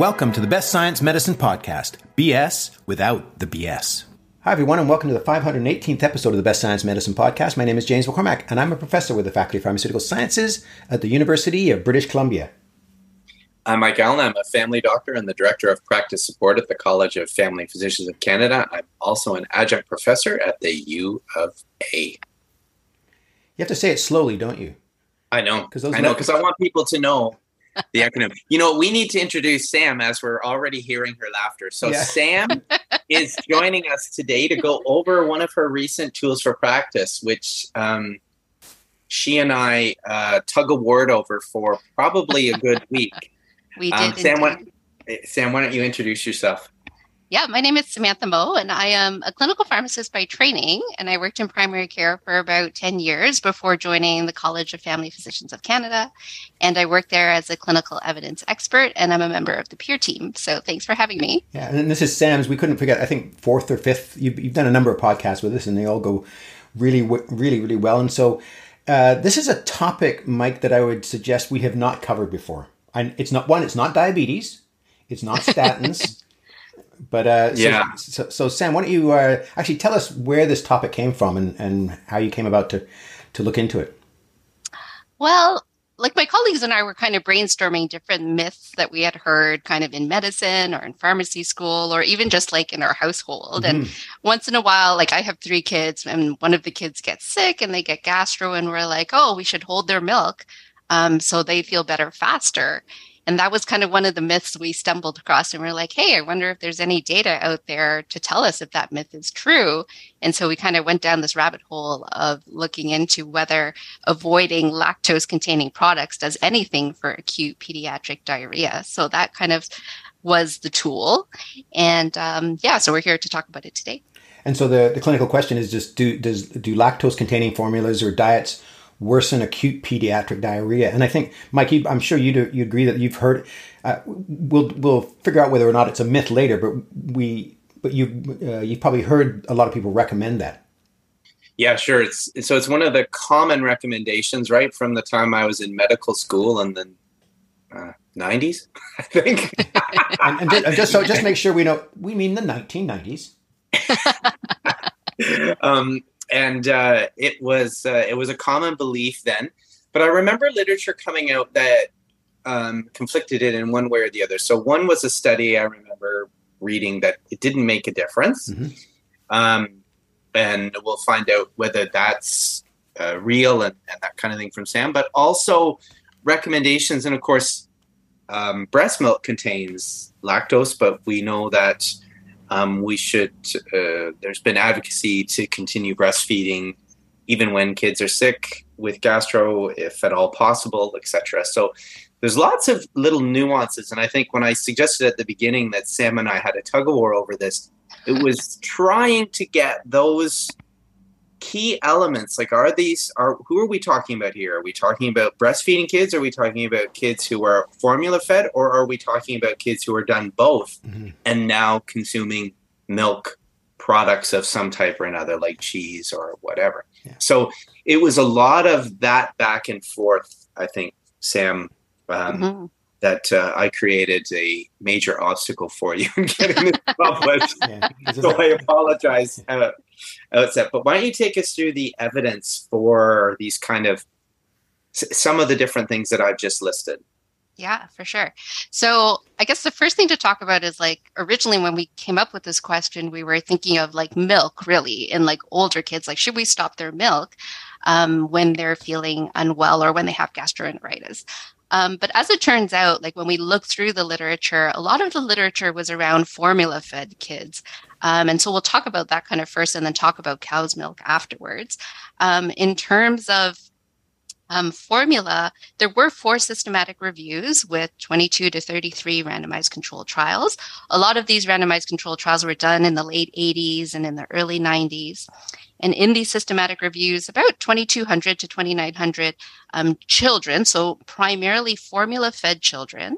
Welcome to the Best Science Medicine Podcast, BS without the BS. Hi, everyone, and welcome to the 518th episode of the Best Science Medicine Podcast. My name is James McCormack, and I'm a professor with the Faculty of Pharmaceutical Sciences at the University of British Columbia. I'm Mike Allen. I'm a family doctor and the director of practice support at the College of Family Physicians of Canada. I'm also an adjunct professor at the U of A. You have to say it slowly, don't you? I know. Because I know because I want people to know the acronym. You know, we need to introduce Sam as we're already hearing her laughter. So yeah. Sam is joining us today to go over one of her recent tools for practice, which um, she and I uh, tug a word over for probably a good week. we um, did. Um, Sam, what, Sam, why don't you introduce yourself? Yeah, my name is Samantha Moe, and I am a clinical pharmacist by training. And I worked in primary care for about 10 years before joining the College of Family Physicians of Canada. And I work there as a clinical evidence expert, and I'm a member of the peer team. So thanks for having me. Yeah, and this is Sam's. We couldn't forget, I think, fourth or fifth. You've, you've done a number of podcasts with us, and they all go really, really, really well. And so uh, this is a topic, Mike, that I would suggest we have not covered before. And it's not one, it's not diabetes, it's not statins. But uh, so, yeah. So, so, Sam, why don't you uh, actually tell us where this topic came from and, and how you came about to to look into it? Well, like my colleagues and I were kind of brainstorming different myths that we had heard kind of in medicine or in pharmacy school or even just like in our household. Mm-hmm. And once in a while, like I have three kids and one of the kids gets sick and they get gastro and we're like, oh, we should hold their milk um, so they feel better faster. And that was kind of one of the myths we stumbled across. And we are like, hey, I wonder if there's any data out there to tell us if that myth is true. And so we kind of went down this rabbit hole of looking into whether avoiding lactose containing products does anything for acute pediatric diarrhea. So that kind of was the tool. And um, yeah, so we're here to talk about it today. And so the, the clinical question is just do does do lactose containing formulas or diets worsen acute pediatric diarrhea. And I think, Mike, you, I'm sure you you agree that you've heard. Uh, we'll we'll figure out whether or not it's a myth later, but we but you uh, you've probably heard a lot of people recommend that. Yeah, sure. It's so it's one of the common recommendations, right, from the time I was in medical school and then. Uh, 90s, I think. and, and, just, and, just, so, just make sure we know, we mean the 1990s. um, and uh, it was uh, it was a common belief then. But I remember literature coming out that um, conflicted it in one way or the other. So one was a study I remember reading that it didn't make a difference, mm-hmm. um, and we'll find out whether that's uh, real and, and, that kind of thing from Sam. But also recommendations, and of course, um, breast milk contains lactose, but we know that um, we should. Uh, there's been advocacy to continue breastfeeding even when kids are sick with gastro, if at all possible, etc. So there's lots of little nuances, and I think when I suggested at the beginning that Sam and I had a tug of war over this, it was trying to get those key elements like are these are who are we talking about here are we talking about breastfeeding kids are we talking about kids who are formula fed or are we talking about kids who are done both mm-hmm. and now consuming milk products of some type or another like cheese or whatever yeah. so it was a lot of that back and forth i think sam um, mm-hmm. that uh, I created a major obstacle for you in getting this published. yeah, so I apologize uh, outset. But why don't you take us through the evidence for these kind of some of the different things that I've just listed? Yeah, for sure. So, I guess the first thing to talk about is like originally when we came up with this question, we were thinking of like milk really in like older kids. Like, should we stop their milk um, when they're feeling unwell or when they have gastroenteritis? Um, but as it turns out, like when we look through the literature, a lot of the literature was around formula fed kids. Um, and so we'll talk about that kind of first and then talk about cow's milk afterwards. Um, in terms of um, formula, there were four systematic reviews with 22 to 33 randomized controlled trials. A lot of these randomized controlled trials were done in the late 80s and in the early 90s. And in these systematic reviews, about 2,200 to 2,900 um, children, so primarily formula fed children,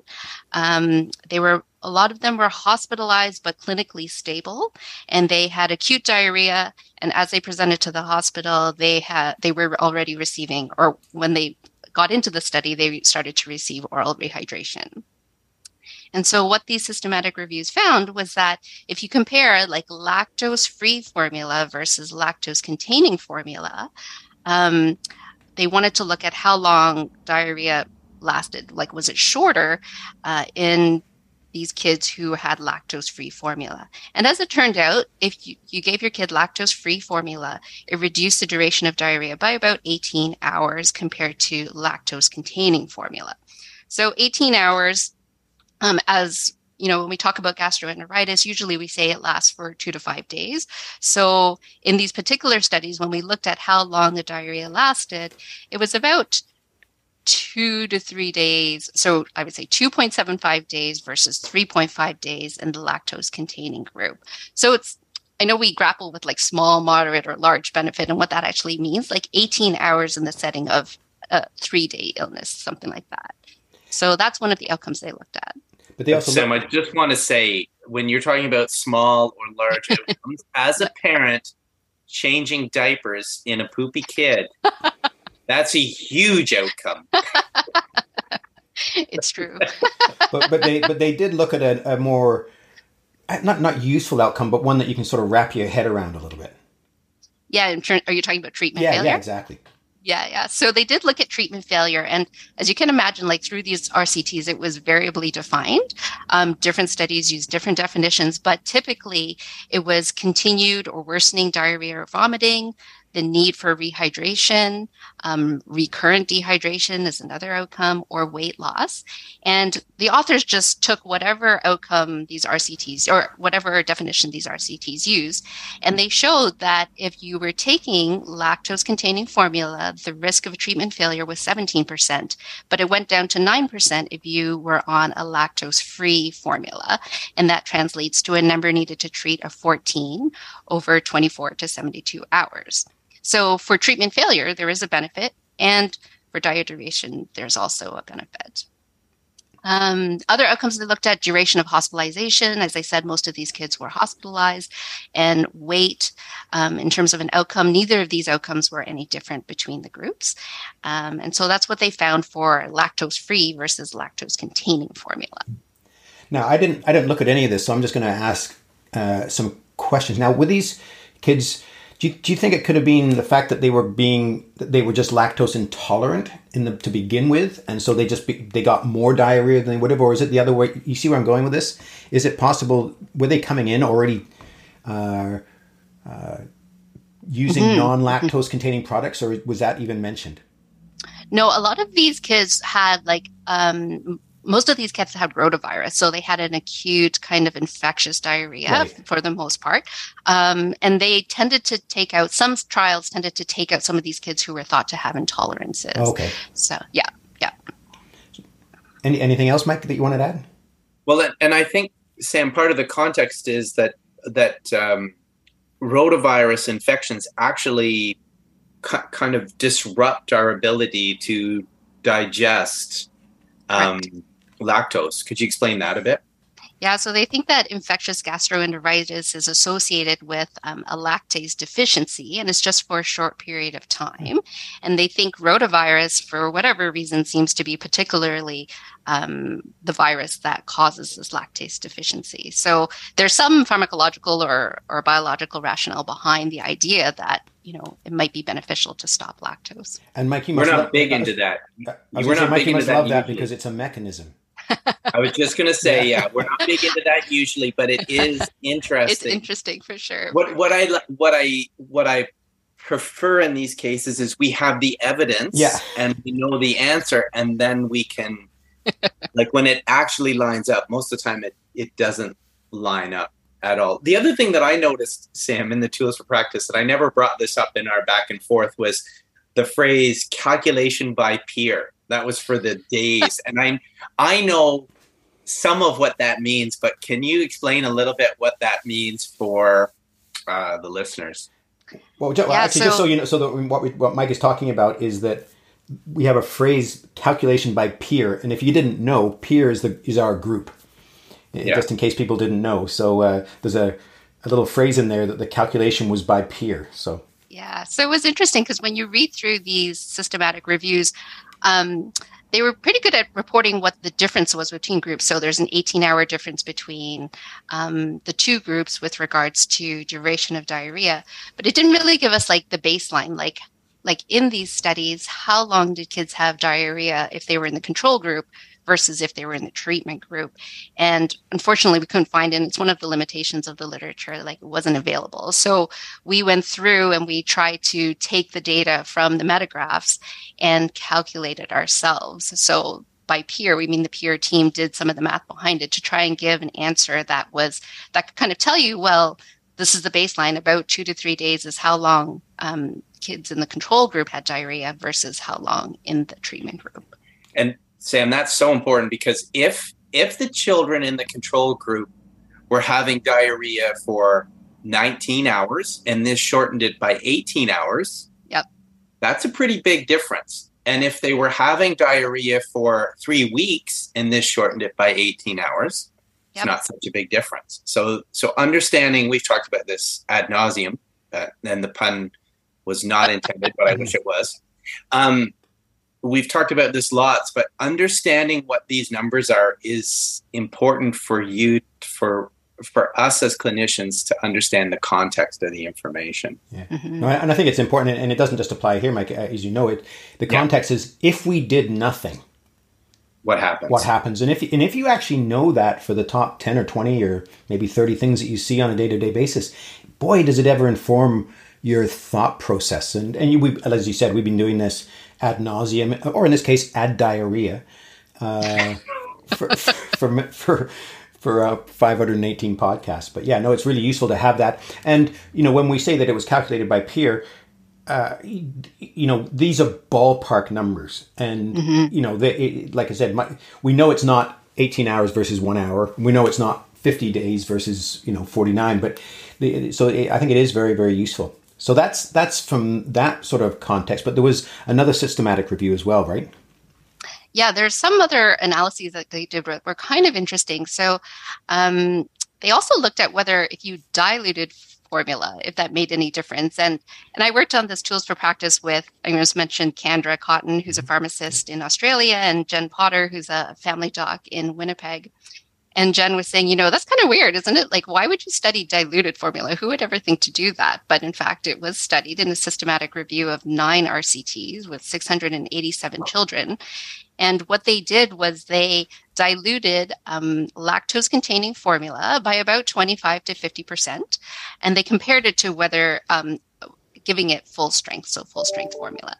um, they were a lot of them were hospitalized but clinically stable, and they had acute diarrhea. And as they presented to the hospital, they had they were already receiving, or when they got into the study, they started to receive oral rehydration. And so, what these systematic reviews found was that if you compare like lactose free formula versus lactose containing formula, um, they wanted to look at how long diarrhea lasted. Like, was it shorter uh, in these kids who had lactose free formula. And as it turned out, if you, you gave your kid lactose free formula, it reduced the duration of diarrhea by about 18 hours compared to lactose containing formula. So 18 hours, um, as you know, when we talk about gastroenteritis, usually we say it lasts for two to five days. So in these particular studies, when we looked at how long the diarrhea lasted, it was about two to three days. So I would say 2.75 days versus 3.5 days in the lactose containing group. So it's, I know we grapple with like small, moderate, or large benefit and what that actually means, like 18 hours in the setting of a three day illness, something like that. So that's one of the outcomes they looked at. But they also Sam, look- I just want to say when you're talking about small or large outcomes, as a parent, changing diapers in a poopy kid That's a huge outcome. it's true. but but they but they did look at a, a more uh, not not useful outcome, but one that you can sort of wrap your head around a little bit. Yeah, are you talking about treatment yeah, failure? Yeah, exactly. Yeah, yeah. So they did look at treatment failure. And as you can imagine, like through these RCTs, it was variably defined. Um, different studies use different definitions, but typically it was continued or worsening diarrhea or vomiting, the need for rehydration, um, recurrent dehydration is another outcome, or weight loss. And the authors just took whatever outcome these RCTs or whatever definition these RCTs use, and they showed that if you were taking lactose containing formula, the risk of treatment failure was 17%, but it went down to 9% if you were on a lactose free formula. And that translates to a number needed to treat of 14 over 24 to 72 hours. So for treatment failure, there is a benefit, and for diet duration, there's also a benefit. Um, other outcomes they looked at duration of hospitalization. As I said, most of these kids were hospitalized, and weight. Um, in terms of an outcome, neither of these outcomes were any different between the groups, um, and so that's what they found for lactose-free versus lactose-containing formula. Now, I didn't I didn't look at any of this, so I'm just going to ask uh, some questions. Now, with these kids do you, do you think it could have been the fact that they were being that they were just lactose intolerant in the to begin with, and so they just be, they got more diarrhea than they would have, or is it the other way? You see where I'm going with this? Is it possible were they coming in already uh, uh, using mm-hmm. non-lactose containing products, or was that even mentioned? No, a lot of these kids had like um, most of these cats had rotavirus, so they had an acute kind of infectious diarrhea right. for the most part. Um, and they tended to take out, some trials tended to take out some of these kids who were thought to have intolerances. Okay. So, yeah, yeah. Any, anything else, Mike, that you wanted to add? Well, and I think, Sam, part of the context is that, that um, rotavirus infections actually kind of disrupt our ability to digest um, lactose. Could you explain that a bit? Yeah, so they think that infectious gastroenteritis is associated with um, a lactase deficiency and it's just for a short period of time. And they think rotavirus, for whatever reason, seems to be particularly um, the virus that causes this lactase deficiency. So there's some pharmacological or, or biological rationale behind the idea that you know it might be beneficial to stop lactose. And Mikey, we're not lo- big into that. we're not Mikey big into that, that because it's a mechanism. I was just going to say, yeah. yeah. we're not big into that usually, but it is interesting. It's interesting for sure. What what I what I what I prefer in these cases is we have the evidence, yeah. and we know the answer, and then we can, like when it actually lines up. Most of the time, it it doesn't line up at all. The other thing that I noticed, Sam, in the tools for practice that I never brought this up in our back and forth was the phrase calculation by peer that was for the days, and I I know some of what that means, but can you explain a little bit what that means for uh, the listeners? Well, yeah, actually, so, just so you know, so that what we, what Mike is talking about is that we have a phrase calculation by peer, and if you didn't know, peer is the is our group. Yeah. Just in case people didn't know, so uh, there's a, a little phrase in there that the calculation was by peer. So yeah, so it was interesting because when you read through these systematic reviews, um, they were pretty good at reporting what the difference was between groups. So there's an 18 hour difference between um, the two groups with regards to duration of diarrhea, but it didn't really give us like the baseline, like like in these studies, how long did kids have diarrhea if they were in the control group versus if they were in the treatment group. And unfortunately, we couldn't find it. It's one of the limitations of the literature, like it wasn't available. So we went through and we tried to take the data from the metagraphs and calculate it ourselves. So by peer, we mean the peer team did some of the math behind it to try and give an answer that was that could kind of tell you, well, this is the baseline. About two to three days is how long um, kids in the control group had diarrhea versus how long in the treatment group. And Sam, that's so important because if if the children in the control group were having diarrhea for 19 hours and this shortened it by 18 hours, yep. That's a pretty big difference. And if they were having diarrhea for 3 weeks and this shortened it by 18 hours, yep. it's not such a big difference. So so understanding we've talked about this ad nauseum, uh, and the pun was not intended, but I wish it was. Um, we've talked about this lots, but understanding what these numbers are is important for you for for us as clinicians to understand the context of the information. Yeah, mm-hmm. no, and I think it's important, and it doesn't just apply here, Mike. As you know, it the context yeah. is if we did nothing, what happens? What happens? And if and if you actually know that for the top ten or twenty or maybe thirty things that you see on a day to day basis, boy, does it ever inform your thought process. And and you, we, as you said, we've been doing this ad nauseum, or in this case, ad diarrhea, uh, for, for, for, for uh, 518 podcasts. But yeah, no, it's really useful to have that. And, you know, when we say that it was calculated by peer, uh, you know, these are ballpark numbers. And, mm-hmm. you know, they, it, like I said, my, we know it's not 18 hours versus one hour. We know it's not 50 days versus, you know, 49. But the, so it, I think it is very, very useful. So that's that's from that sort of context. But there was another systematic review as well, right? Yeah, there's some other analyses that they did were kind of interesting. So um, they also looked at whether if you diluted formula, if that made any difference. And and I worked on this tools for practice with I just mentioned Kendra Cotton, who's a pharmacist in Australia, and Jen Potter, who's a family doc in Winnipeg. And Jen was saying, you know, that's kind of weird, isn't it? Like, why would you study diluted formula? Who would ever think to do that? But in fact, it was studied in a systematic review of nine RCTs with 687 children. And what they did was they diluted um, lactose containing formula by about 25 to 50%. And they compared it to whether um, giving it full strength, so full strength formula.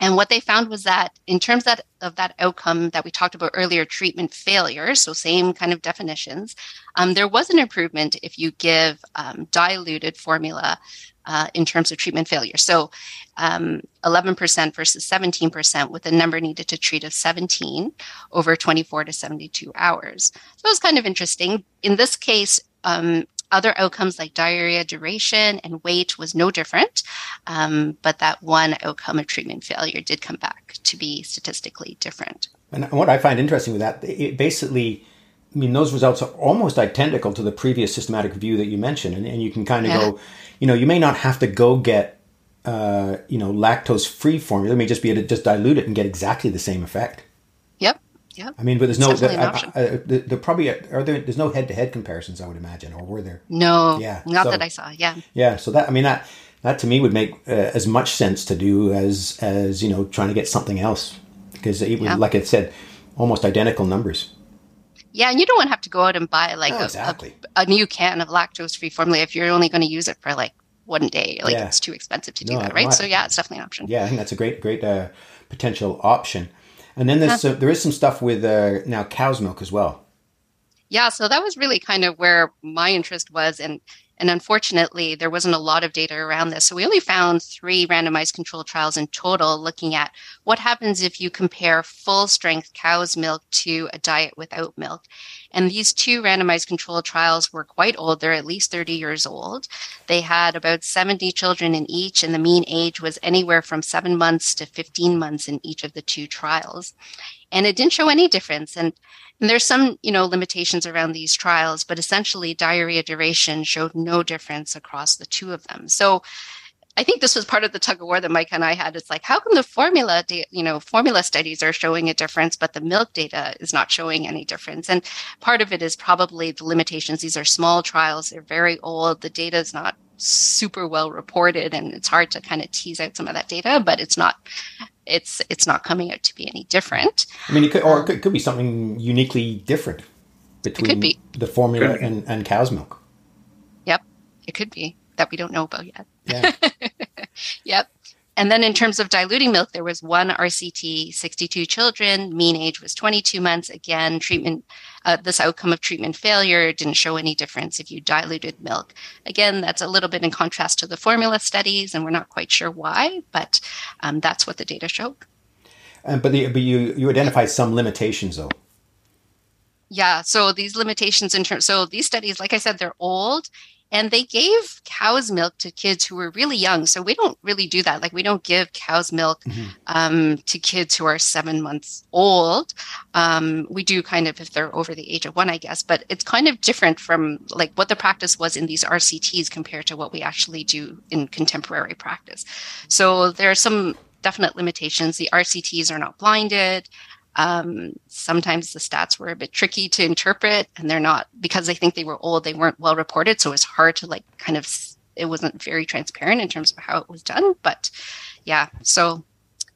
And what they found was that in terms of, of that outcome that we talked about earlier, treatment failure, so same kind of definitions, um, there was an improvement if you give um, diluted formula uh, in terms of treatment failure. So um, 11% versus 17% with a number needed to treat of 17 over 24 to 72 hours. So it was kind of interesting. In this case, um, other outcomes like diarrhea duration and weight was no different, um, but that one outcome of treatment failure did come back to be statistically different. And what I find interesting with that, it basically, I mean, those results are almost identical to the previous systematic review that you mentioned. And, and you can kind of yeah. go, you know, you may not have to go get, uh, you know, lactose free formula. You may just be able to just dilute it and get exactly the same effect. Yep. Yep. I mean, but there's it's no. The, I, I, the, the probably are there. There's no head-to-head comparisons, I would imagine, or were there? No. Yeah. Not so, that I saw. Yeah. Yeah. So that I mean that that to me would make uh, as much sense to do as as you know trying to get something else because it yeah. like I said, almost identical numbers. Yeah, and you don't want to have to go out and buy like oh, exactly. a, a, a, new can of lactose-free formula if you're only going to use it for like one day. Like yeah. it's too expensive to do no, that, right? So yeah, it's definitely an option. Yeah, I think that's a great, great uh, potential option. And then there's huh. there is some stuff with uh, now cow's milk as well. Yeah, so that was really kind of where my interest was, and and unfortunately, there wasn't a lot of data around this. So we only found three randomized control trials in total looking at what happens if you compare full strength cow's milk to a diet without milk. And these two randomized control trials were quite old. They're at least 30 years old. They had about 70 children in each, and the mean age was anywhere from seven months to 15 months in each of the two trials. And it didn't show any difference. And and there's some, you know, limitations around these trials, but essentially diarrhea duration showed no difference across the two of them. So I think this was part of the tug of war that Mike and I had. It's like, how come the formula, you know, formula studies are showing a difference, but the milk data is not showing any difference? And part of it is probably the limitations. These are small trials; they're very old. The data is not super well reported, and it's hard to kind of tease out some of that data. But it's not, it's it's not coming out to be any different. I mean, it could, or it um, could, could be something uniquely different between be. the formula and, and cow's milk. Yep, it could be that we don't know about yet. Yeah. yep. And then in terms of diluting milk, there was one RCT, 62 children, mean age was 22 months. Again, treatment, uh, this outcome of treatment failure didn't show any difference if you diluted milk. Again, that's a little bit in contrast to the formula studies, and we're not quite sure why, but um, that's what the data showed. Um, but the, but you you identified some limitations though. Yeah, so these limitations in terms, so these studies, like I said, they're old and they gave cow's milk to kids who were really young so we don't really do that. Like we don't give cow's milk mm-hmm. um, to kids who are seven months old. Um, we do kind of if they're over the age of one i guess but it's kind of different from like what the practice was in these rcts compared to what we actually do in contemporary practice. So there are some definite limitations. The rcts are not blinded um, sometimes the stats were a bit tricky to interpret, and they're not because I think they were old. They weren't well reported, so it's hard to like kind of. It wasn't very transparent in terms of how it was done, but yeah, so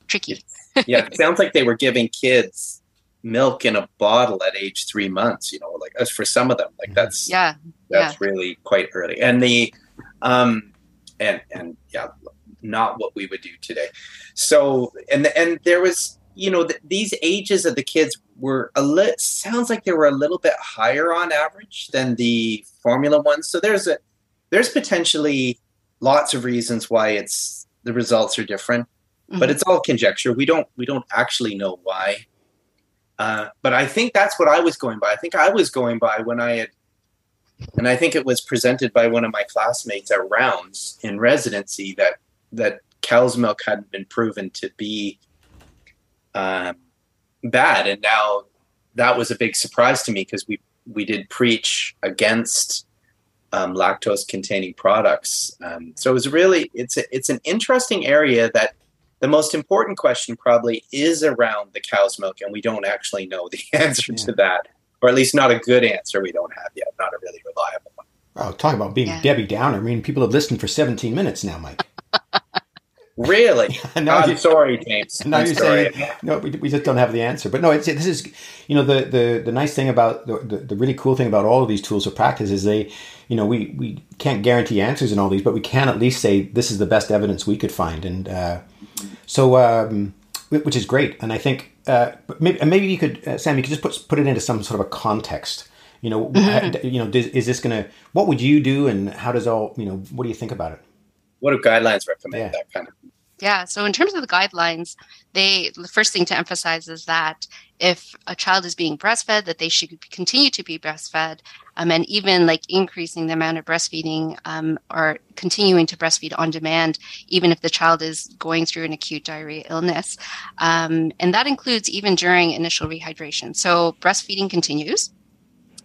tricky. yeah, it sounds like they were giving kids milk in a bottle at age three months. You know, like as for some of them, like that's yeah, that's yeah. really quite early. And the um, and and yeah, not what we would do today. So and and there was you know, th- these ages of the kids were a little, sounds like they were a little bit higher on average than the formula ones. So there's a, there's potentially lots of reasons why it's, the results are different, mm-hmm. but it's all conjecture. We don't, we don't actually know why. Uh, but I think that's what I was going by. I think I was going by when I had, and I think it was presented by one of my classmates at rounds in residency that, that cow's milk hadn't been proven to be um, bad. And now that was a big surprise to me because we we did preach against um, lactose containing products. Um, so it was really it's a, it's an interesting area that the most important question probably is around the cow's milk, and we don't actually know the answer yeah. to that, or at least not a good answer. We don't have yet, not a really reliable one. Oh, talk about being yeah. Debbie Downer. I mean, people have listened for 17 minutes now, Mike. Really? no, I'm you, sorry, James. No, I'm you're sorry. saying no. We, we just don't have the answer. But no, it's, this is you know the the the nice thing about the, the, the really cool thing about all of these tools of practice is they you know we we can't guarantee answers in all these, but we can at least say this is the best evidence we could find, and uh, so um, which is great. And I think uh, maybe maybe you could uh, Sam, you could just put put it into some sort of a context. You know, mm-hmm. you know, is this going to? What would you do, and how does all? You know, what do you think about it? What do guidelines recommend? Yeah. That kind of. Yeah. So in terms of the guidelines, they the first thing to emphasize is that if a child is being breastfed, that they should continue to be breastfed, um, and even like increasing the amount of breastfeeding um, or continuing to breastfeed on demand, even if the child is going through an acute diarrhea illness, um, and that includes even during initial rehydration. So breastfeeding continues.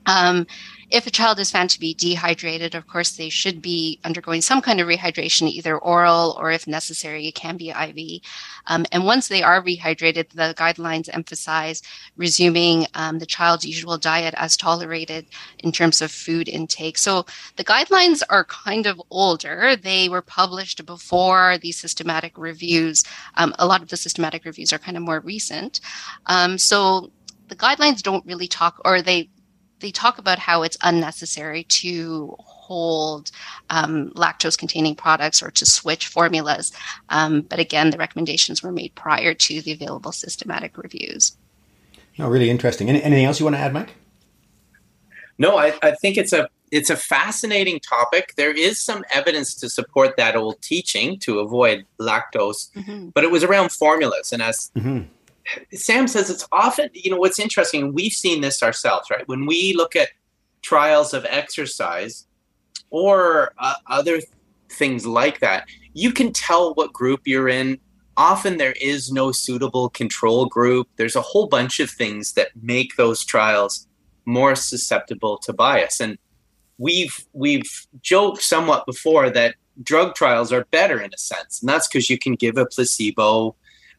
Um, if a child is found to be dehydrated, of course, they should be undergoing some kind of rehydration, either oral or if necessary, it can be IV. Um, and once they are rehydrated, the guidelines emphasize resuming um, the child's usual diet as tolerated in terms of food intake. So the guidelines are kind of older. They were published before these systematic reviews. Um, a lot of the systematic reviews are kind of more recent. Um, so the guidelines don't really talk, or they they talk about how it's unnecessary to hold um, lactose containing products or to switch formulas. Um, but again, the recommendations were made prior to the available systematic reviews. Oh, really interesting. Any, anything else you want to add, Mike? No, I, I think it's a it's a fascinating topic. There is some evidence to support that old teaching to avoid lactose, mm-hmm. but it was around formulas. And as mm-hmm. Sam says it's often, you know, what's interesting, we've seen this ourselves, right? When we look at trials of exercise or uh, other things like that, you can tell what group you're in. Often there is no suitable control group. There's a whole bunch of things that make those trials more susceptible to bias. And we've we've joked somewhat before that drug trials are better in a sense, and that's because you can give a placebo.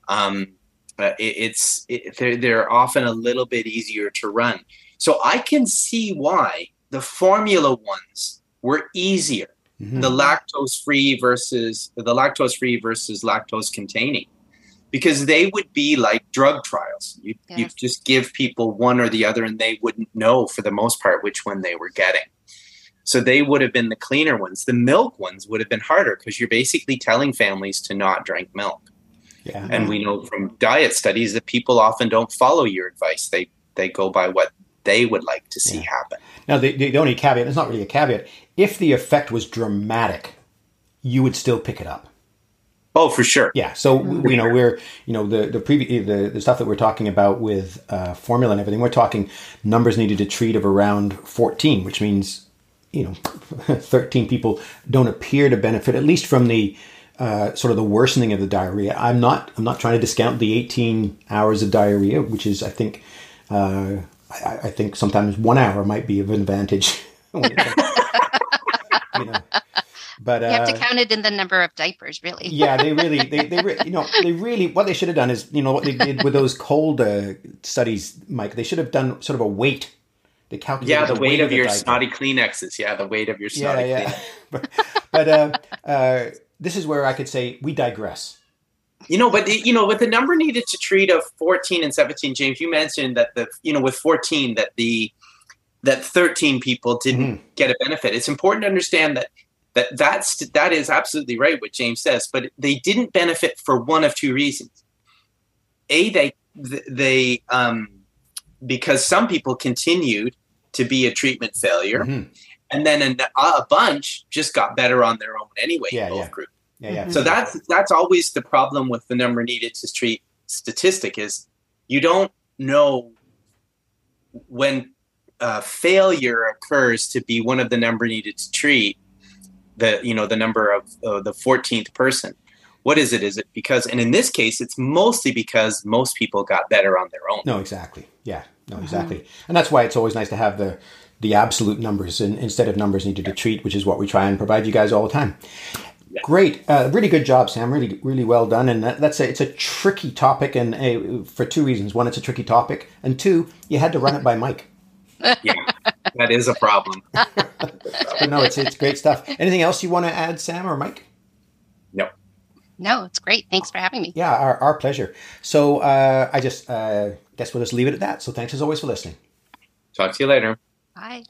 Um, uh, it, it's it, they're, they're often a little bit easier to run. So I can see why the formula ones were easier. Mm-hmm. The lactose free versus the lactose free versus lactose containing because they would be like drug trials. You yeah. you just give people one or the other, and they wouldn't know for the most part which one they were getting. So they would have been the cleaner ones. The milk ones would have been harder because you're basically telling families to not drink milk. Yeah. And we know from diet studies that people often don't follow your advice. They they go by what they would like to see yeah. happen. Now the, the only caveat, it's not really a caveat, if the effect was dramatic, you would still pick it up. Oh, for sure. Yeah. So you know we're you know the the previous the, the stuff that we're talking about with uh, formula and everything. We're talking numbers needed to treat of around fourteen, which means you know thirteen people don't appear to benefit at least from the uh, sort of the worsening of the diarrhea. I'm not I'm not trying to discount the eighteen hours of diarrhea, which is I think uh, I, I, think sometimes one hour might be of an advantage. you know. But you have to uh, count it in the number of diapers, really. yeah, they really, they, they, re- you know, they really, what they should have done is, you know, what they did with those cold uh, studies, Mike. They should have done sort of a weight. They calculated. Yeah, the, the weight, weight, of, of your diaper. snotty Kleenexes. Yeah, the weight of your snotty. Yeah, yeah. but, but uh, uh, this is where I could say we digress. You know, but you know, with the number needed to treat of 14 and 17, James, you mentioned that the, you know, with 14 that the that 13 people didn't mm-hmm. get a benefit. It's important to understand that that that's that is absolutely right what James says, but they didn't benefit for one of two reasons. A, they they um, because some people continued to be a treatment failure, mm-hmm. And then a, a, bunch just got better on their own anyway. Yeah, both yeah. groups. Yeah, yeah. So that's that's always the problem with the number needed to treat statistic is you don't know when uh, failure occurs to be one of the number needed to treat the you know the number of uh, the 14th person what is it is it because and in this case it's mostly because most people got better on their own no exactly yeah no mm-hmm. exactly mm-hmm. and that's why it's always nice to have the the absolute numbers in, instead of numbers needed to treat which is what we try and provide you guys all the time yeah. Great, uh, really good job, Sam. Really, really well done. And that, that's a, it's a tricky topic, and uh, for two reasons: one, it's a tricky topic, and two, you had to run it by Mike. yeah, that is a problem. no, it's it's great stuff. Anything else you want to add, Sam or Mike? No. No, it's great. Thanks for having me. Yeah, our, our pleasure. So uh, I just uh, guess we'll just leave it at that. So thanks as always for listening. Talk to you later. Bye.